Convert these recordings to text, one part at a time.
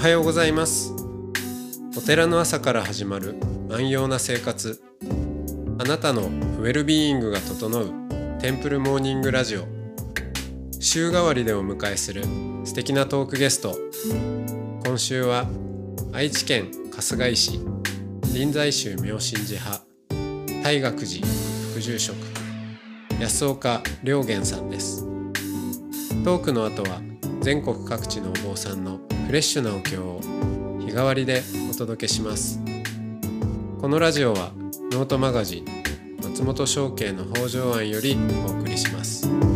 はようございます。お寺の朝から始まる安養な生活。あなたのウェルビーイングが整うテンプルモーニングラジオ。週替わりでお迎えする素敵なトークゲスト。今週は愛知県春日井市臨済宗妙心寺派大学寺副住職安岡良源さんです。トークの後は全国各地のお坊さんのフレッシュなお経を日替わりでお届けします。このラジオはノートマガジン松本商家の北条庵よりお送りします。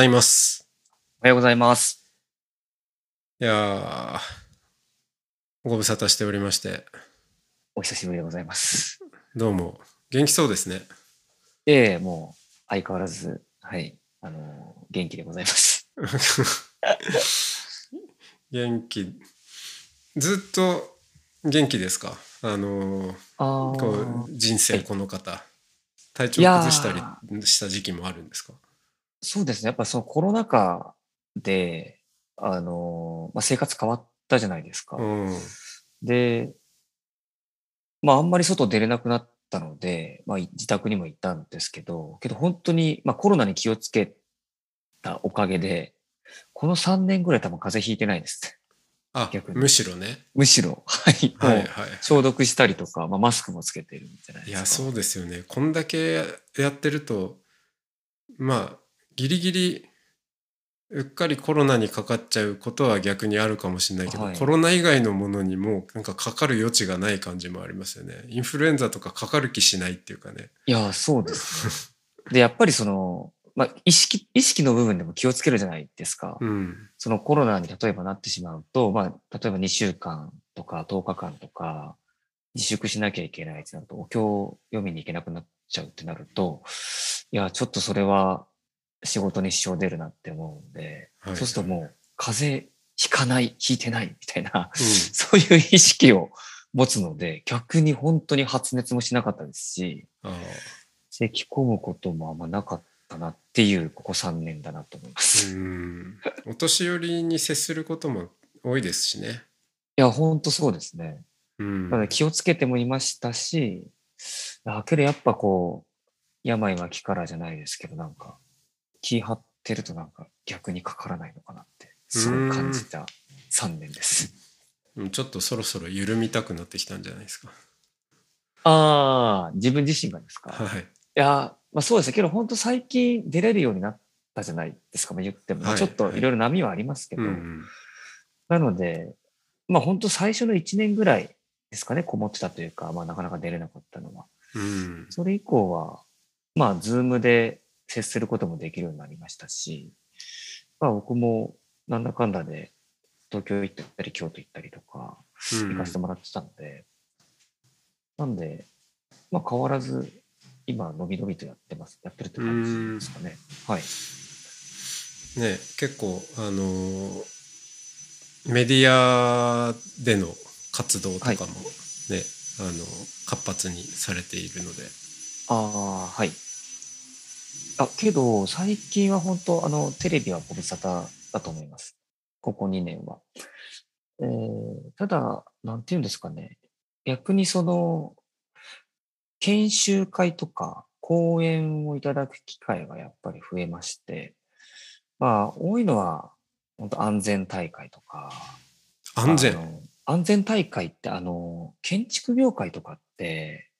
ざいます。おはようございます。いやーご無沙汰しておりまして。お久しぶりでございます。どうも。元気そうですね。ええもう相変わらず、はい、あのー元気でございます。元気。ずっと元気ですか？あのあこう人生はいこの方。体調崩したりした時期もあるんですか？そうですね。やっぱそのコロナ禍で、あのーまあ、生活変わったじゃないですか。うんで、まあ、あんまり外出れなくなったので、まあ、い自宅にもいたんですけど、けど本当に、まあ、コロナに気をつけたおかげで、この3年ぐらい多分風邪ひいてないです。あ逆にむしろねむしろ、はい、はいはい消毒したりとか、まあ、マスクもつけてるんじゃない。やそうですよねこんだけやってるとまあギリギリうっかりコロナにかかっちゃうことは逆にあるかもしれないけど、はいコロナ以外のものにもなんかかかる余地がない感じもありますよねインフルエンザとかかかる気しないっていうかねいや、そうですね。で、やっぱりその、まあ、意識、意識の部分でも気をつけるじゃないですか。うんそのコロナに例えばなってしまうと、まあ、例えば2週間とか10日間とか、自粛しなきゃいけないってなると、お経を読みに行けなくなっちゃうってなると、いや、ちょっとそれは仕事に支障出るなって思うんで、はい。そうするともう、風邪ひかない、ひいてないみたいな、う そういう意識を持つので、逆に本当に発熱もしなかったですし、咳込むこともあんまなかったなっていう、ここ3年だなと思いまーす。お年寄りに接することも多いですしね。や、ほんとそうですね。うん。なので気をつけてもいましたし、あけどやっぱこう、病は気からじゃないですけど、なんか、気張ってるとなんか逆にかからないのかなって、すごい感じた3年です。うんちょっとそろそろ緩みたくなってきたんじゃないですかああ、自分自身がですか？いはいや、まあそうですね。けど本当最近出れるようになったじゃないですか、まあ、言っても。はいちょっといろいろ波はありますけど、うんなので、まあ本当最初の1年ぐらいですかね、こもってたというか、まあなかなか出れなかったのは。うんそれ以降は、まあズームで接することもできるようになりましたし、まあ僕もなんだかんだで東京行ったり京都行ったりとかうん行かせてもらってたので、なんで、まあ変わらず今伸び伸びとやってます。やってるって感じですかね。はい。ね結構あのーメディアでの活動とかもね、あの活発にされているのでああ、はい。あ、けど、最近は本当、あの、テレビはご無沙汰だと思います。ここ2年は。えー、ただ、なんていうんですかね。逆にその、研修会とか講演をいただく機会がやっぱり増えまして、まあ、多いのは、本当安全大会とか、安全安全大会って、あの、建築業界とかって、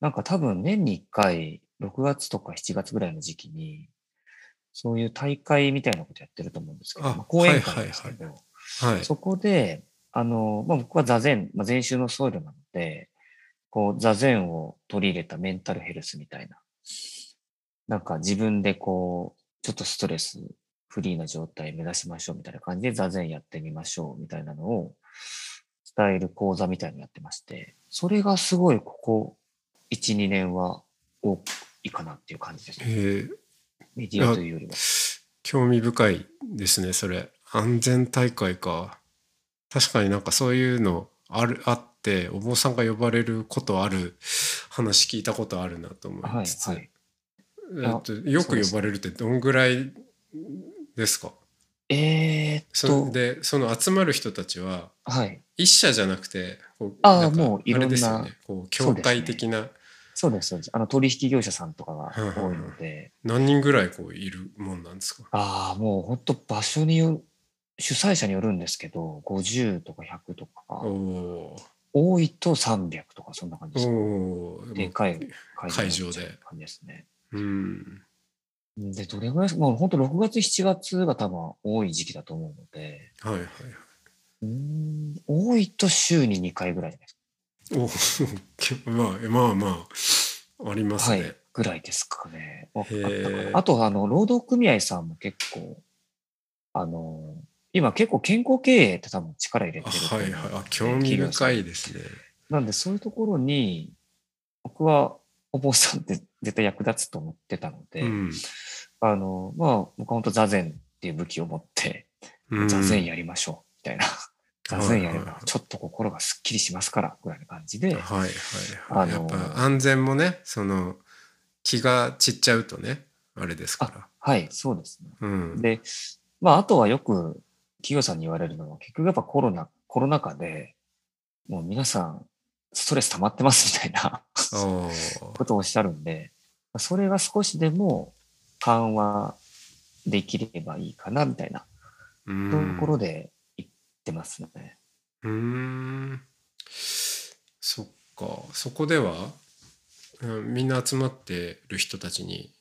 なんか多分年に1回、6月とか7月ぐらいの時期に、そういう大会みたいなことやってると思うんですけど、あまあ講演会ですけど、はい。そこで、あの、まあ、僕は座禅、まあ、禅宗の僧侶なので、こう、座禅を取り入れたメンタルヘルスみたいな、なんか自分でこう、ちょっとストレスフリーな状態目指しましょうみたいな感じで座禅やってみましょうみたいなのを伝える講座みたいなのやってまして、それがすごいここ1、2年は多いかなっていう感じですね。えー。メディアというよりは。興味深いですねそれ。安全大会か。確かになんかそういうのあるあってお坊さんが呼ばれることある話聞いたことあるなと思いつつ、はいはい。えっと、よく呼ばれるってどんぐらいですか？えー、っそと、でその集まる人たちははい。一社じゃなくてこうあーなんかもういろんなあれですよね。こう協会的な、そうです、そうです。あの、取引業者さんとかが多いので、何人ぐらいこういるもんなんですか？ああ、もう本当場所による、主催者によるんですけど、50とか100とか、多いと300とか、そんな感じです。でかい会会場で。感じですね。うん。で、どれぐらい、もう本当6月、7月が多分多い時期だと思うので、はいはいはうーん、多いと週に2回ぐらいです。いおー まあまあまあありますね、はい。ぐらいですかね。あと、あの、労働組合さんも結構、あの、今結構健康経営って多分力入れてあるはいはい。あ興味深いですね。なんでそういうところに、僕はお坊さんって絶対役立つと思ってたので、うん。あの、まあ、僕は本当座禅っていう武器を持って、うん。座禅やりましょう、みたいな。座禅やればちょっと心がすっきりしますから、ぐらいの感じで、はいはいはい、あのやっぱ安全もねその気が散っちゃうとねあれですかはい、そうですね。らうん。で、まあ、あとはよく企業さんに言われるのは、結局やっぱコロナ、コロナ禍で、もう皆さん、ストレス溜まってますみたいなことをおっしゃるんで、それが少しでも緩和できればいいかな、みたいなうとんころで言ってますね。うーんそっかそこでは、うん、みんな集まってる人たちに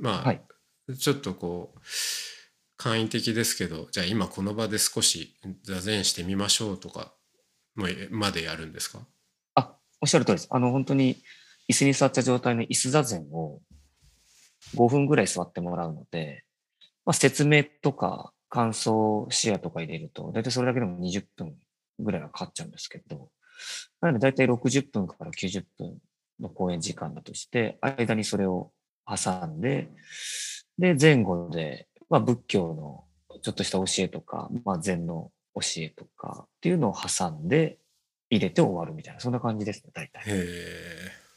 まあ、はいちょっとこう簡易的ですけどじゃあ今この場で少し座禅してみましょうとかまでやるんですか？あ、おっしゃる通りです。あの、本当に椅子に座った状態の椅子座禅を5分ぐらい座ってもらうので、まあ、説明とか感想シェアとか入れると、大体それだけでも20分ぐらいはかかっちゃうんですけど、なので大体60分から90分の講演時間だとして、間にそれを挟んで、で、前後で、まあ、仏教のちょっとした教えとか、まあ、禅の教えとかっていうのを挟んで入れて終わるみたいな、そんな感じですね、大体。へえ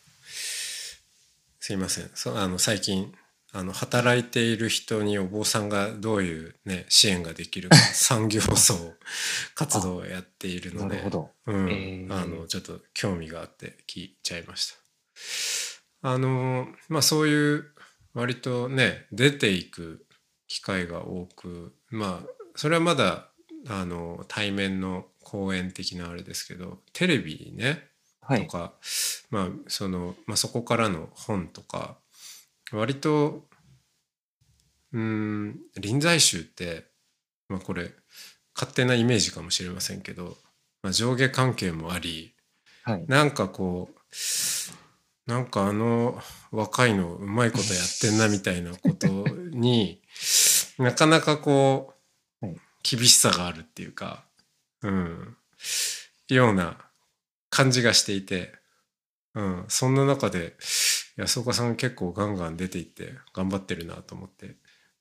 すいませんそあの最近あの働いている人にお坊さんがどういう、ね、支援ができるか産業層 活動をやっているのであのちょっと興味があって聞いちゃいました。あのまあそういう割とね出ていく機会が多くまあそれはまだあの対面の講演的なあれですけどテレビねはい。とか、まあその、まあ、そこからの本とか割とうん臨済宗って、まあ、これ勝手なイメージかもしれませんけど、まあ、上下関係もありはい。なんかこうなんかあの若いのうまいことやってんなみたいなことに なかなかこう、はい。厳しさがあるっていうか、うん、ような感じがしていて、うん、そんな中で安岡さん結構ガンガン出ていって頑張ってるなと思って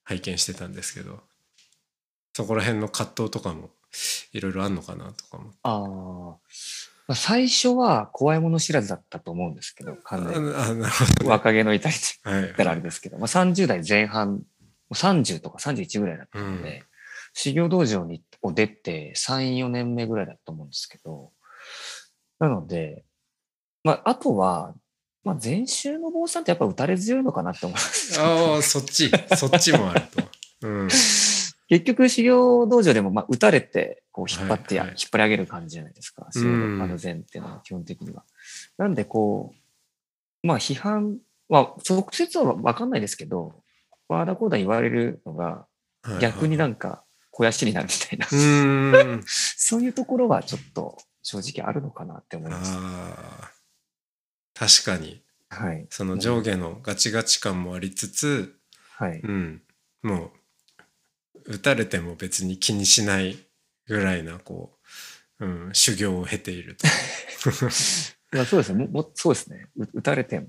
拝見してたんですけどそこら辺の葛藤とかもいろいろあんのかなとかもああ、最初は怖いもの知らずだったと思うんですけど、完全に。ああなるほ若気の至りって言ったらあれですけど、まあ、30代前半、もう30とか31ぐらいだったので、修行道場にを出て3、4年目ぐらいだと思うんですけど、なので、まあ、あとは、まあ、前週の坊さんってやっぱ打たれ強いのかなって思います。ああそっちそっちもあると。うん、結局、修行道場でも、まあ、打たれて、こう、引っ張ってや、はいはい引っ張り上げる感じじゃないですか。修うん行あの禅っていうのは基本的には。なんで、こう、まあ、批判は、直接はわかんないですけど、ワーダコーダ言われるのが、逆になんか、肥やしになるみたいな、うーん そういうところはちょっと正直あるのかなって思います。確かにはい。その上下のガチガチ感もありつつ、はい。うん、もう打たれても別に気にしないぐらいなこう、うん、修行を経ていると。まあ、そうですね。ももそうですね。う打たれても、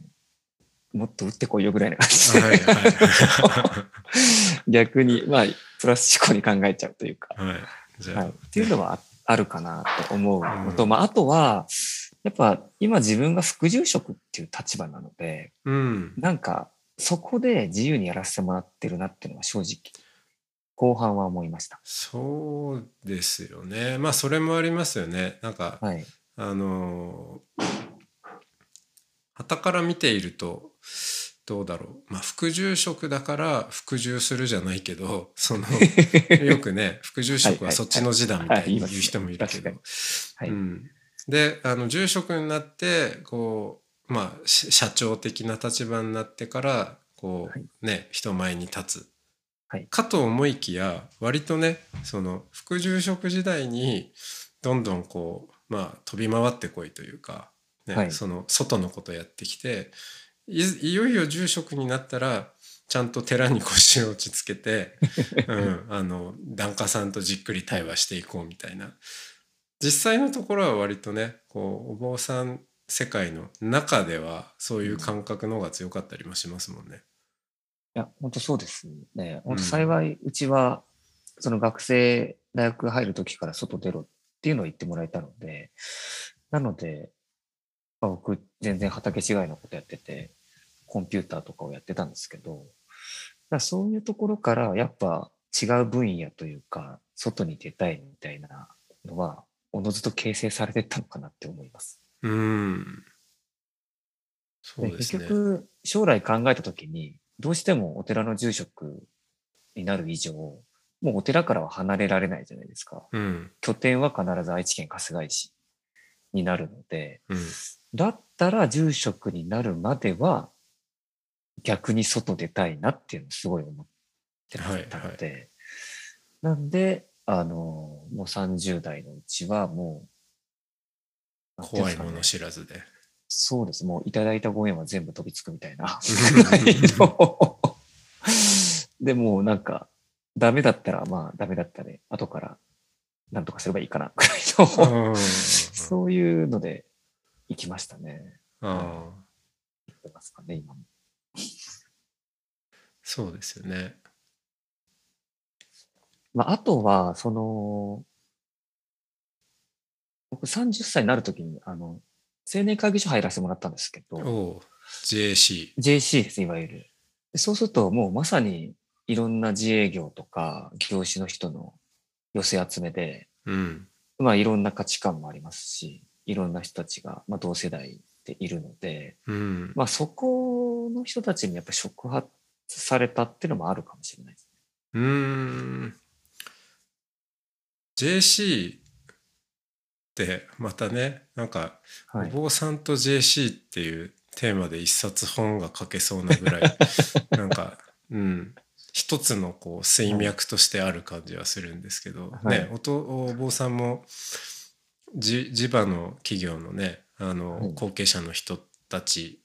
もっと打ってこいよぐらいな感じで。はいはい 逆に、まあ、プラス思考に考えちゃうというか、はい。はい、っていうのはああるかなと思うのと、うんまあ、あとは、やっぱ今自分が副住職っていう立場なので、うん。なんかそこで自由にやらせてもらってるなっていうのは正直、後半は思いました。そうですよね。まあ、それもありますよね。なんか、はい。あの傍から見ているとどうだろうまあ副住職だから服従するじゃないけどその よくね副住職はそっちの字だみたいに言う人もいるけどはいはいはいうんであの住職になってこうまあし社長的な立場になってからこはい。うね人前に立つ。はい。かと思いきや割とねその副住職時代にどんどんこうまあ飛び回ってこいというか、ねはい。その外のことやってきていいよいよ住職になったらちゃんと寺に腰を落ち着けて、うん、あの檀家さんとじっくり対話していこうみたいな実際のところは割とねこうお坊さん世界の中ではそういう感覚の方が強かったりもしますもんね。いや、本当そうですね。本うん当幸い、うちは、その学生、大学入る時から外出ろっていうのを言ってもらえたので、なので、まあ、僕、全然畑違いのことやってて、コンピューターとかをやってたんですけど、だそういうところから、やっぱ違う分野というか、外に出たいみたいなのは、おのずと形成されてったのかなって思います。うん。そうでですね。結局、将来考えたときに、どうしてもお寺の住職になる以上、もうお寺からは離れられないじゃないですか。うん。拠点は必ず愛知県春日井市になるので、うん。だったら住職になるまでは、逆に外出たいなっていうのをすごい思ってたので、なんで、あの、もう30代のうちはもう、怖いもの知らずで。そうです。もういただいたご縁は全部飛びつくみたいなうんぐらいの。でもうなんか、ダメだったらまあダメだったね。後からなんとかすればいいかなぐらいの、うん そういうので行きましたね。ああ、言ってますかね、今も。そうですよね。まあ、あとは、その、僕30歳になるときに、あの、青年会議所入らせてもらったんですけど、JC。JC です、いわゆる。でそうすると、もうまさにいろんな自営業とか業種の人の寄せ集めで、うん。まあいろんな価値観もありますし、いろんな人たちが、まあ、同世代でいるので、うん。まあそこの人たちにやっぱ触発されたっていうのもあるかもしれないですうーん。JC ってまたね、なんか、ね。はい。お坊さんと JC っていうテーマで一冊本が書けそうなぐらい、なんか、うん。一つのこう水脈としてある感じはするんですけど、はいねお坊さんもじ地場の企業のねあの、はい後継者の人たち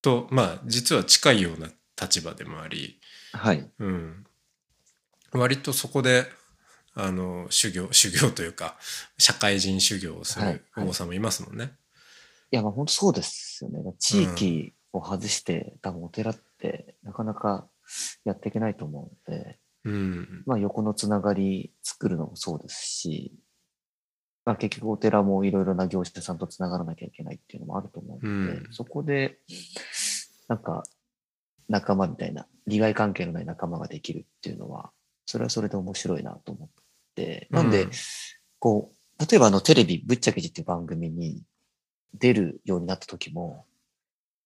とまあ実は近いような立場でもあり、はい。うん、割とそこであの修行修行というか社会人修行をすはいるお坊さんもいますもんね。いや、まあ本当そうですよね。地域を外して、多分お寺ってなかなかやっていけないと思うので、うん。まあ横のつながり作るのもそうですし、まあ結局お寺もいろいろな業者さんとつながらなきゃいけないっていうのもあると思うので、うん。そこで、なんか仲間みたいな、利害関係のない仲間ができるっていうのは、それはそれで面白いなと思って、なんで、うんこう、例えばあのテレビぶっちゃけじっていう番組に出るようになった時も、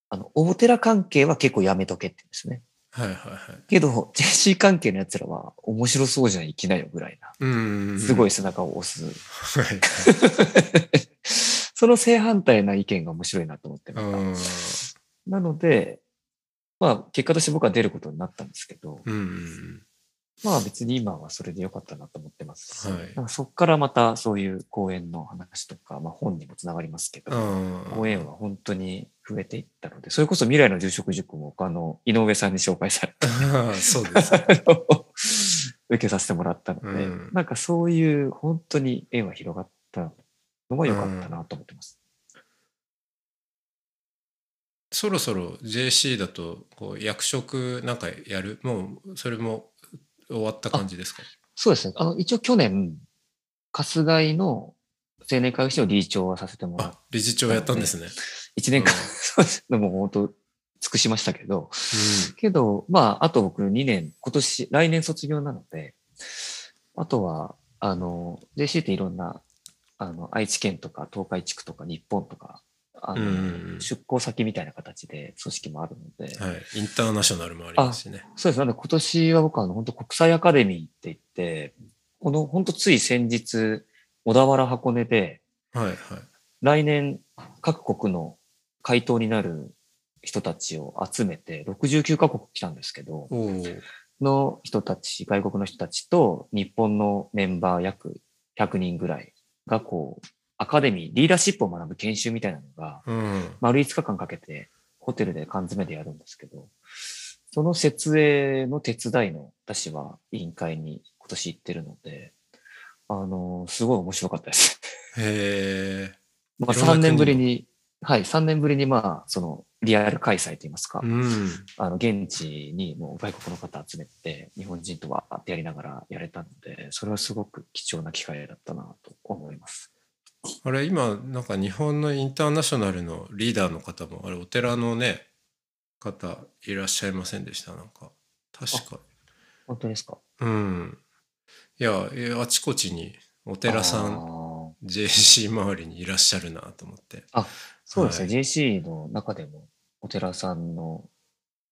あの、お寺関係は結構やめとけって言うんですね。はいはいはい。けど、JC 関係の奴らは面白そうじゃん、行きなよぐらいな。うんすごい背中を押す。はいその正反対な意見が面白いなと思って。なので、まあ、結果として僕は出ることになったんですけど、うんまあ別に今はそれでよかったなと思ってますし、はい。なんかそこからまたそういう講演の話とか、まあ本にもつながりますけど、うん。講演は本当に増えていったので、それこそ未来の住職塾もあの、井上さんに紹介されて、あ あそうです。受けさせてもらったので、うん。なんかそういう本当に縁は広がったのが良かったなと思ってます。そろそろ JC だとこう役職なんかやる？もうそれも終わった感じですか？そうですね。あの、一応去年、春日井の青年会議所の理事長はさせてもらっあ、理事長やったんですね。1年間、うん そうです。でも本当、尽くしましたけど、けど、まあ、あと僕2年、今年、来年卒業なので、あとは、あの、JC っていろんな、あの、愛知県とか東海地区とか日本とか、あの、うん出向先みたいな形で組織もあるので、うん。はい。インターナショナルもありますしね。そうです。なので今年は僕はあの本当国際アカデミーって言って、この本当つい先日、小田原箱根ではいはい。来年各国の回答になる人たちを集めて69カ国来たんですけど。の人たち、外国の人たちと日本のメンバー約100人ぐらいがこう、アカデミー、リーダーシップを学ぶ研修みたいなのが、うん。丸5日間かけてホテルで缶詰でやるんですけど、その設営の手伝いの私は委員会に今年行ってるので、あの、すごい面白かったです。へえ。まあいろんな国3年ぶりに、はい、3年ぶりにまあ、そのリアル開催といいますか、うん。あの、現地にもう外国の方集めて、日本人とわーってやりながらやれたので、それはすごく貴重な機会だったなと思います。あれ今なんか日本のインターナショナルのリーダーの方もあれお寺のね方いらっしゃいませんでした？なんか確か。本当ですか？うん。いやえあちこちにお寺さあんー JC 周りにいらっしゃるなと思って。そうですね、はい。JC の中でもお寺さんの、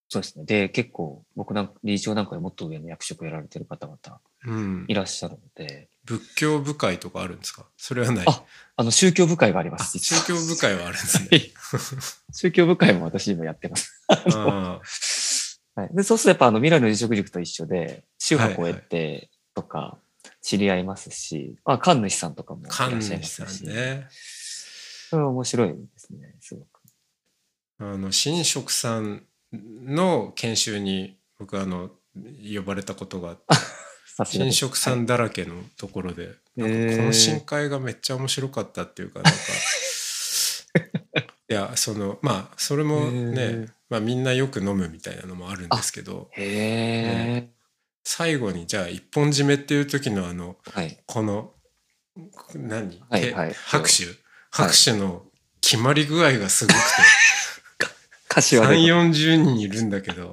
そうですね。で、結構僕なんか、理事長なんかでもっと上の役職やられてる方々うん。いらっしゃるので、仏教部会とかあるんですか？それはない。ああの、宗教部会がありまあす。宗教部会はあるんですね。宗教部会も私今やってます。あはい、でそうするとやっぱあの未来の辞職塾と一緒で、宗派を得てとか知り合いますし、まあ、神主さんとかもいらっしゃい神ま主さすし、んね。それは面白いですね、すごく。あの神職さんの研修に僕あの呼ばれたことがあって さすがです。新職さんだらけのところで、なんかへー懇親会がめっちゃ面白かったっていうかなんか いやそのまあそれもへねー、まあ、みんなよく飲むみたいなのもあるんですけどへえ、最後にじゃあ一本締めっていう時のあのはい。この何、はいはい。手？拍手拍手の決まり具合がすごくて、3柏で。4 0人いるんだけど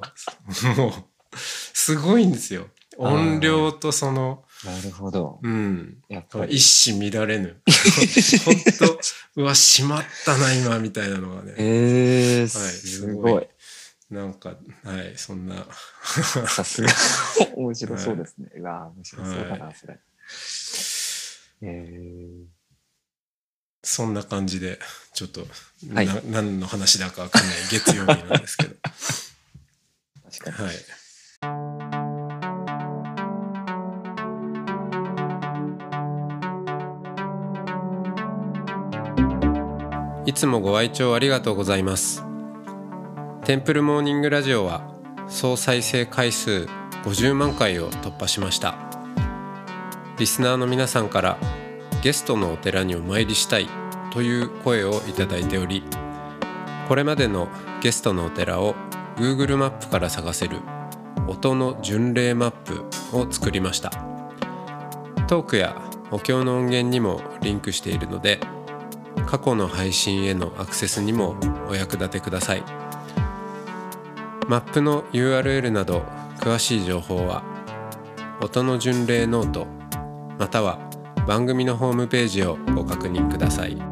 もうすごいんですよ音量とそのなるほど。うんやっぱり。一糸乱れぬ 本当うわしまったな今みたいなのがね、ええはい、すごい。なんかはいそんなさすが。面白そうですね。うわ面白そうだな、それ。えそんな感じでちょっと、はいな何の話だかわかんない月曜日なんですけどー、確かに。はいいつもご愛聴ありがとうございます。テンプルモーニングラジオは総再生回数50万回を突破しました。リスナーの皆さんからゲストのお寺にお参りしたいという声をいただいておりこれまでのゲストのお寺を Google マップから探せる音の巡礼マップを作りました。トークやお経の音源にもリンクしているので過去の配信へのアクセスにもお役立てください。マップの URL など詳しい情報は音の巡礼ノートまたは番組のホームページをご確認ください。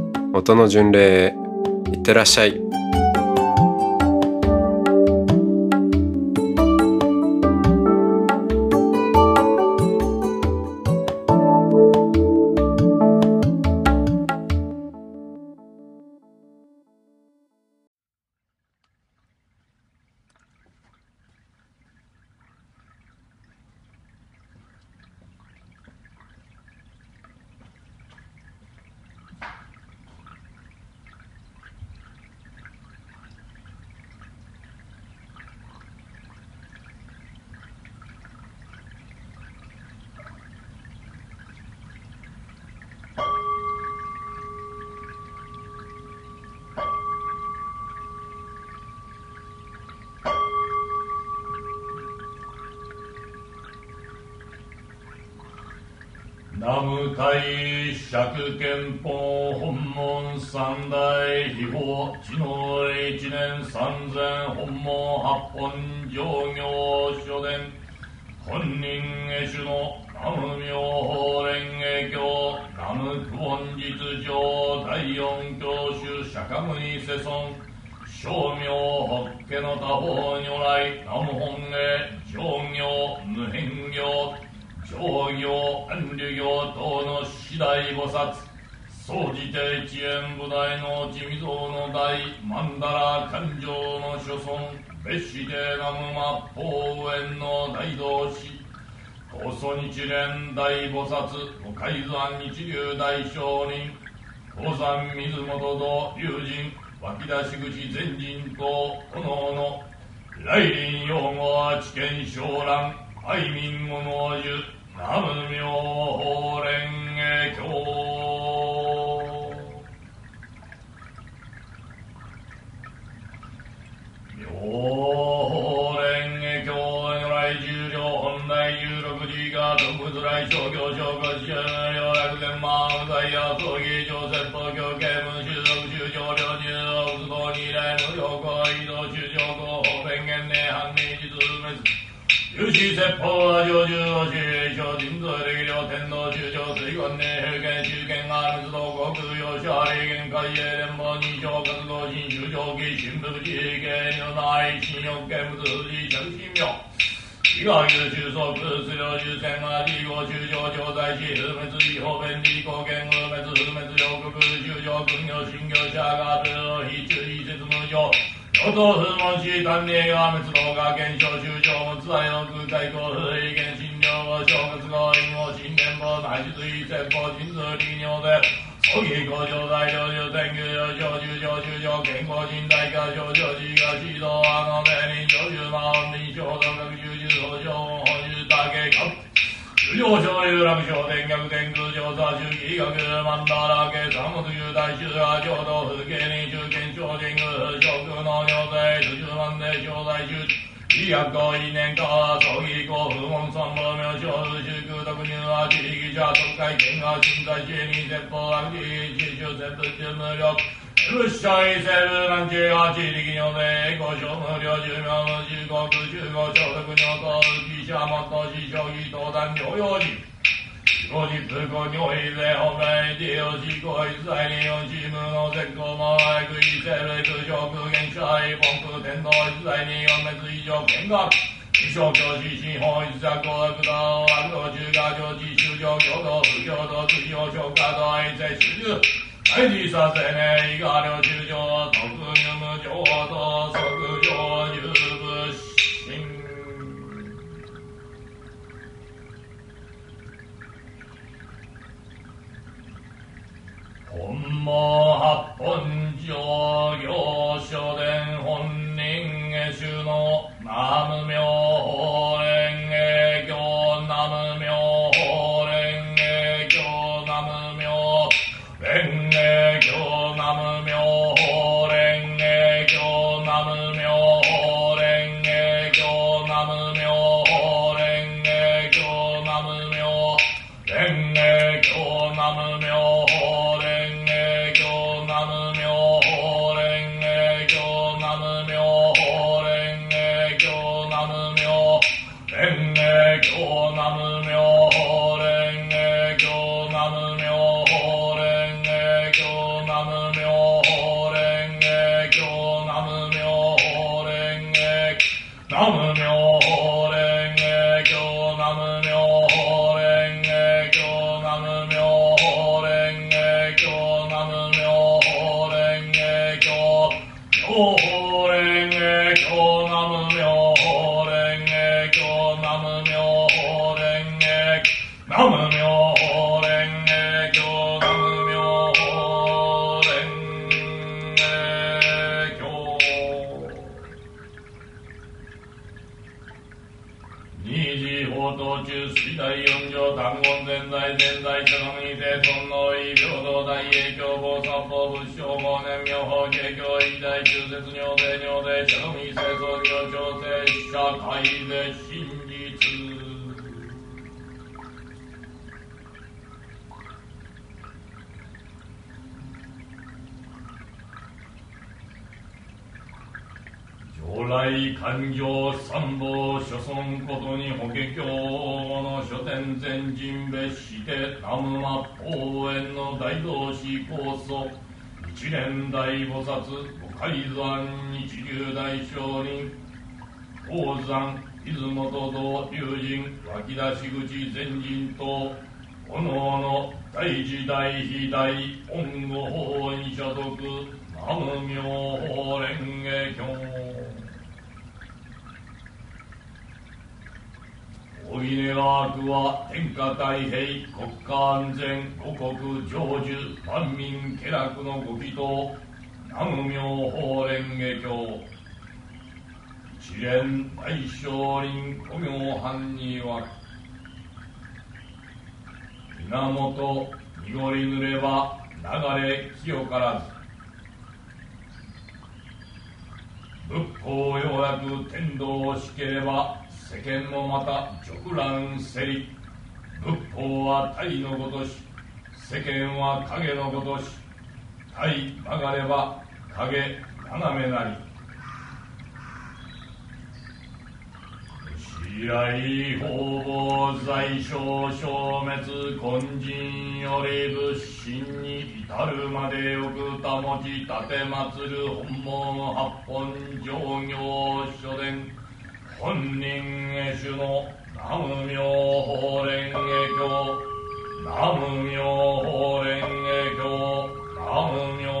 音の巡礼へいってらっしゃい。南無海釈憲法本門三大秘宝知能一年三千本門八本上行書伝本人下手の南無妙法蓮華経。南無久本実上第四教主釈迦牟尼世尊。正明法華の多方如来。南無本願上行無変行。上行安流行等の次第菩薩総じて一円部大の地味像の大曼荼羅勘定の諸尊別して南無末法園の大同士高祖日蓮大菩薩お海山日流大聖人。高山水元と友人。湧き出し口前人。と炎の来臨用語は知見昇蘭愛民物樹南無妙法蓮華経。有志説法は上中を主小人数力量天皇中上水言年平権中堅が密道国用者霊言海営連邦二条活動新州上記新福地系入内新欲見物富士着信妙伊賀優秀総空数量重戦は理合中上調剤し不滅違法便利貢献不滅不滅両国中上軍業新業者が部非中意説無常与党不問し単例が滅亡が現象中上無罪の空海公不意見診療後正月後陰謀新年法内実意説法人数利尿で葬儀工場大領流天宮上上中上中上健康人大化上上寺が指導あの名人上中魔本人小道学中中法上本中大計画中上昇有楽昇天逆天空上座中義学曼荼羅計三物有大衆が浄土風景に中堅超人宮諸空の尿税十万年小在中医薬行為年化葬儀公不問三宝名称修空特入は地力者特会見が身体知に絶法悪地地主説無力物質異性部難中は地力尿で五小無料寿命無十国中五所得尿と浮者もっと死将棋登壇療養時後日後尿意税本来地を執行一切に四チームの絶好も愛く異性類空上空限者愛本空天皇一切に四滅以上見学一生教師新法一作公悪道悪道中華上地修上共同不共同追用消化道愛税主従愛理させねいが領中上特入無情と即本門八本上行書伝本人下手の南無妙法蓮華道中水大四条単言全在全在茶のみて尊の意平等大英教法三法仏性法年妙法慶教一大中絶尿税尿税茶のみ清掃業調整社会で真実来環状参謀諸村ことに法華経の書店前人別して南無末法園の大同士高祖一連大菩薩五海山日流大聖人。宝山出雲と道龍神湧き出し口前人とおのおの大時代非大恩護法に所属南無妙法蓮華経。おぎねが悪は天下太平国家安全五国成就万民家楽のご祈祷南無妙法蓮華経。一連大聖林古行藩には源濁りぬれば流れ清からず。仏法ようやく天道しければ世間もまた直乱せり。仏法は体のごとし世間は影のごとし。体曲がれば影斜めなり。依頼方々在所消滅根人より仏心に至るまでよく保ち立て祀る本門八本上行書伝本人へ主の南無妙法蓮華経。南無妙法蓮華経。南無妙